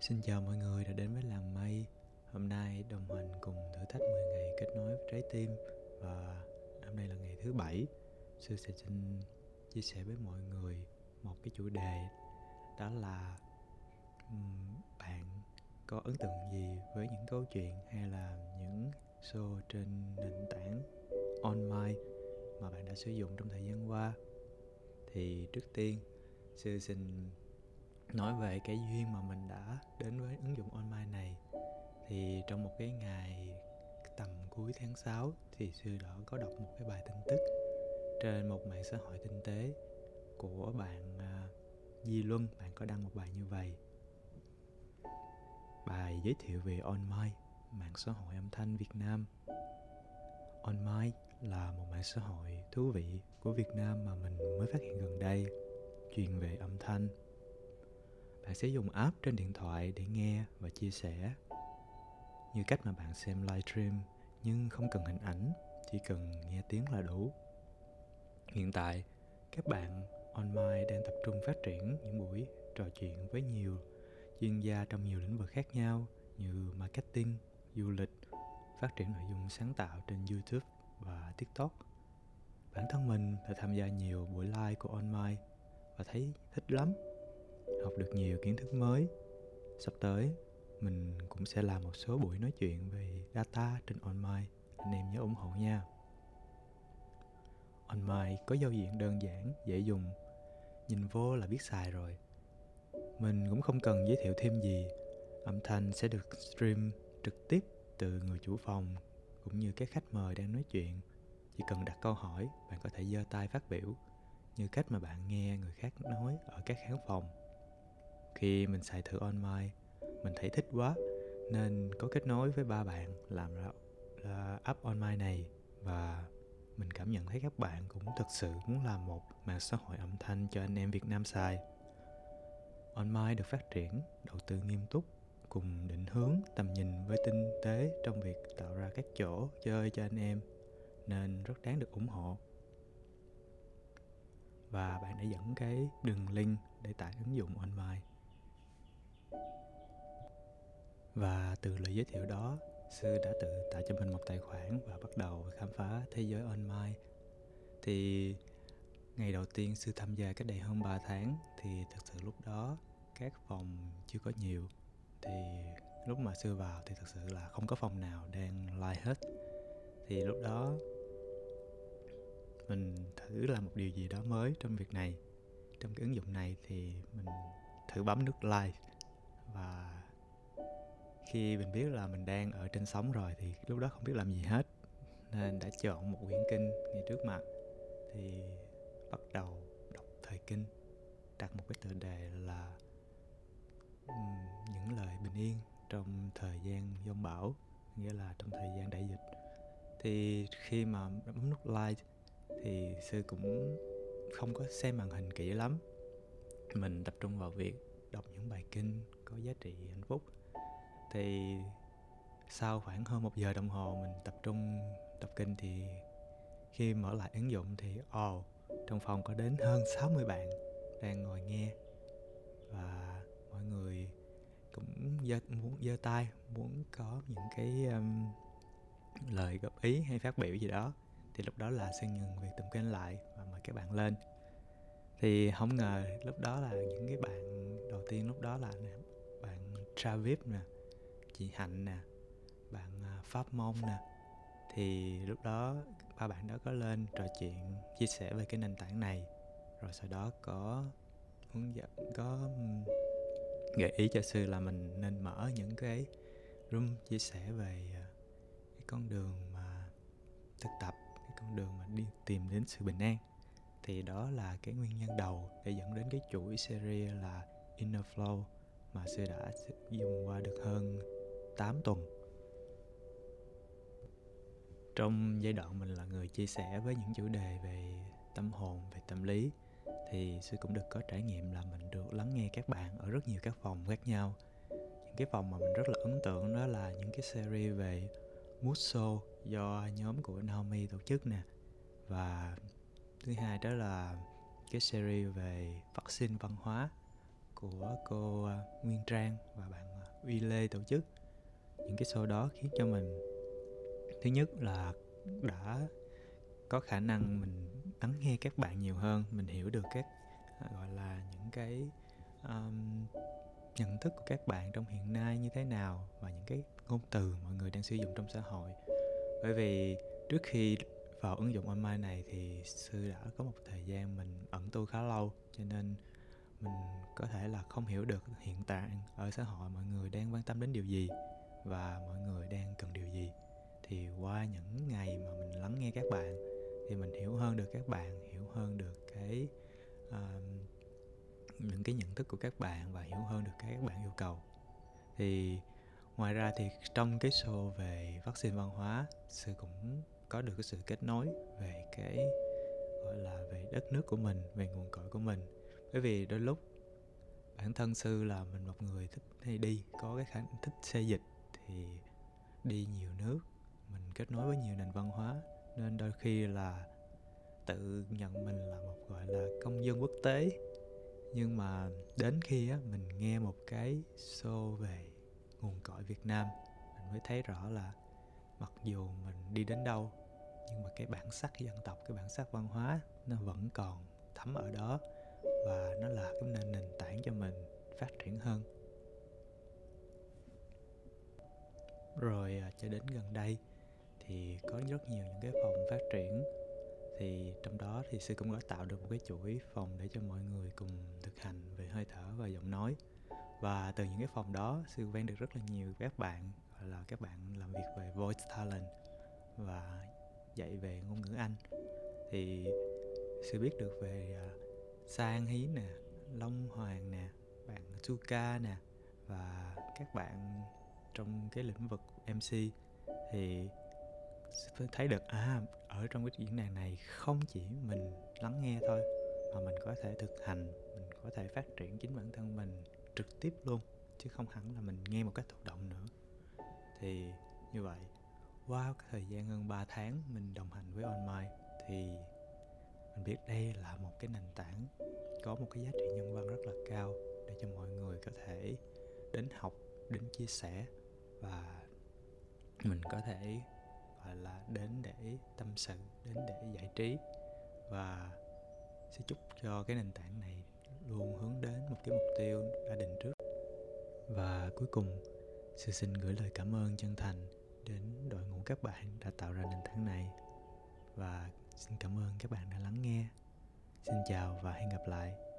Xin chào mọi người đã đến với Làng Mây. Hôm nay đồng hành cùng thử thách 10 ngày kết nối với trái tim Và hôm nay là ngày thứ bảy. Sư sẽ xin chia sẻ với mọi người một cái chủ đề, Đó là bạn có ấn tượng gì với những câu chuyện hay là những show trên nền tảng online mà bạn đã sử dụng trong thời gian qua? Thì trước tiên, sư xin nói về cái duyên mà mình đã đến với ứng dụng online này thì trong một cái ngày tầm cuối tháng 6 thì sư đã có đọc một cái bài tin tức trên một mạng xã hội tinh tế của bạn uh, Di Luân. Bạn có đăng một bài như vậy. Bài giới thiệu về online mạng xã hội âm thanh Việt Nam. Online là một mạng xã hội thú vị của Việt Nam mà mình mới phát hiện gần đây chuyên về âm thanh bạn sẽ dùng app trên điện thoại để nghe và chia sẻ. Như cách mà bạn xem livestream nhưng không cần hình ảnh, chỉ cần nghe tiếng là đủ. Hiện tại, các bạn online đang tập trung phát triển những buổi trò chuyện với nhiều chuyên gia trong nhiều lĩnh vực khác nhau như marketing, du lịch, phát triển nội dung sáng tạo trên youtube và tiktok. Bản thân mình đã tham gia nhiều buổi live của online và thấy thích lắm học được nhiều kiến thức mới. Sắp tới, mình cũng sẽ làm một số buổi nói chuyện về data trên online anh em nhớ ủng hộ nha. Online có giao diện đơn giản, dễ dùng. Nhìn vô là biết xài rồi. Mình cũng không cần giới thiệu thêm gì. Âm thanh sẽ được stream trực tiếp từ người chủ phòng cũng như các khách mời đang nói chuyện. Chỉ cần đặt câu hỏi, bạn có thể giơ tay phát biểu, như cách mà bạn nghe người khác nói ở các khán phòng khi mình xài thử online, mình thấy thích quá, nên có kết nối với ba bạn làm ra là app online này và mình cảm nhận thấy các bạn cũng thực sự muốn làm một mạng xã hội âm thanh cho anh em Việt Nam xài. OnMy được phát triển, đầu tư nghiêm túc, cùng định hướng tầm nhìn với tinh tế trong việc tạo ra các chỗ chơi cho anh em, nên rất đáng được ủng hộ và bạn đã dẫn cái đường link để tải ứng dụng online và từ lời giới thiệu đó, sư đã tự tạo cho mình một tài khoản và bắt đầu khám phá thế giới online. Thì ngày đầu tiên sư tham gia cách đây hơn 3 tháng, thì thực sự lúc đó các phòng chưa có nhiều. Thì lúc mà sư vào thì thực sự là không có phòng nào đang live hết. Thì lúc đó mình thử làm một điều gì đó mới trong việc này. Trong cái ứng dụng này thì mình thử bấm nút like và khi mình biết là mình đang ở trên sóng rồi thì lúc đó không biết làm gì hết. Nên đã chọn một quyển kinh ngay trước mặt. Thì bắt đầu đọc thời kinh, đặt một cái tựa đề là những lời bình yên trong thời gian giông bão, nghĩa là trong thời gian đại dịch. Thì khi mà bấm nút like thì sư cũng không có xem màn hình kỹ lắm. Mình tập trung vào việc đọc những bài kinh có giá trị hạnh phúc thì sau khoảng hơn một giờ đồng hồ mình tập trung tập kinh thì khi mở lại ứng dụng thì ồ oh, trong phòng có đến hơn 60 bạn đang ngồi nghe. Và mọi người cũng giơ, muốn giơ tay muốn có những cái um, lời góp ý hay phát biểu gì đó. Thì lúc đó là xin ngừng việc tụng kinh lại và mời các bạn lên. Thì không ngờ lúc đó là những cái bạn đầu tiên lúc đó là nè bạn Travis nè chị Hạnh nè, bạn à, Pháp Mông nè. Thì lúc đó ba bạn đó có lên trò chuyện, chia sẻ về cái nền tảng này. Rồi sau đó có hướng dẫn, có gợi ý cho sư là mình nên mở những cái room chia sẻ về à, cái con đường mà thực tập, cái con đường mà đi tìm đến sự bình an. Thì đó là cái nguyên nhân đầu để dẫn đến cái chuỗi series là Inner Flow mà sư đã dùng qua được hơn 8 tuần. Trong giai đoạn mình là người chia sẻ với những chủ đề về tâm hồn, về tâm lý, thì sư cũng được có trải nghiệm là mình được lắng nghe các bạn ở rất nhiều các phòng khác nhau. Những cái phòng mà mình rất là ấn tượng đó là những cái series về mood show do nhóm của Naomi tổ chức nè. Và thứ hai đó là cái series về vaccine văn hóa của cô à, Nguyên Trang và bạn à, uy lê tổ chức những cái show đó khiến cho mình thứ nhất là đã có khả năng mình lắng nghe các bạn nhiều hơn mình hiểu được các à, gọi là những cái um, nhận thức của các bạn trong hiện nay như thế nào và những cái ngôn từ mọi người đang sử dụng trong xã hội. Bởi vì trước khi vào ứng dụng online này thì sư đã có một thời gian mình ẩn tu khá lâu cho nên mình có thể là không hiểu được hiện tại ở xã hội mọi người đang quan tâm đến điều gì và mọi người đang cần điều gì? Thì qua những ngày mà mình lắng nghe các bạn thì mình hiểu hơn được các bạn hiểu hơn được cái uh, những cái nhận thức của các bạn và hiểu hơn được cái các bạn yêu cầu. Thì ngoài ra thì trong cái show về vaccine văn hóa sư cũng có được cái sự kết nối về cái gọi là về đất nước của mình về nguồn cội của mình. Bởi vì đôi lúc bản thân sư là mình một người thích hay đi có cái khả thích xây dịch thì đi nhiều nước, mình kết nối với nhiều nền văn hóa, nên đôi khi là tự nhận mình là một, gọi là, công dân quốc tế. Nhưng mà đến khi á, mình nghe một cái show về nguồn cội Việt Nam, mình mới thấy rõ là mặc dù mình đi đến đâu, nhưng mà cái bản sắc dân tộc, cái bản sắc văn hóa nó vẫn còn thấm ở đó và nó là cái nền nền tảng cho mình phát triển hơn. Rồi à, cho đến gần đây thì có rất nhiều những cái phòng phát triển. Thì trong đó thì sư cũng có tạo được một cái chuỗi phòng để cho mọi người cùng thực hành về hơi thở và giọng nói. Và từ những cái phòng đó, sư quen được rất là nhiều các bạn, gọi là các bạn làm việc về voice talent và dạy về ngôn ngữ anh. Thì sư biết được về à, sang hí nè, long hoàng nè, bạn suka nè và các bạn trong cái lĩnh vực mc thì thấy được à ở trong cái diễn đàn này không chỉ mình lắng nghe thôi, mà mình có thể thực hành, mình có thể phát triển chính bản thân mình trực tiếp luôn, chứ không hẳn là mình nghe một cách thụ động nữa. Thì như vậy, qua cái thời gian hơn 3 tháng mình đồng hành với On My thì mình biết đây là một cái nền tảng có một cái giá trị nhân văn rất là cao để cho mọi người có thể đến học, đến chia sẻ và mình có thể, gọi là, đến để tâm sự, đến để giải trí. Và sẽ chúc cho cái nền tảng này luôn hướng đến một cái mục tiêu đã định trước. Và cuối cùng sư xin gửi lời cảm ơn chân thành đến đội ngũ các bạn đã tạo ra nền tảng này. Và xin cảm ơn các bạn đã lắng nghe. Xin chào và hẹn gặp lại.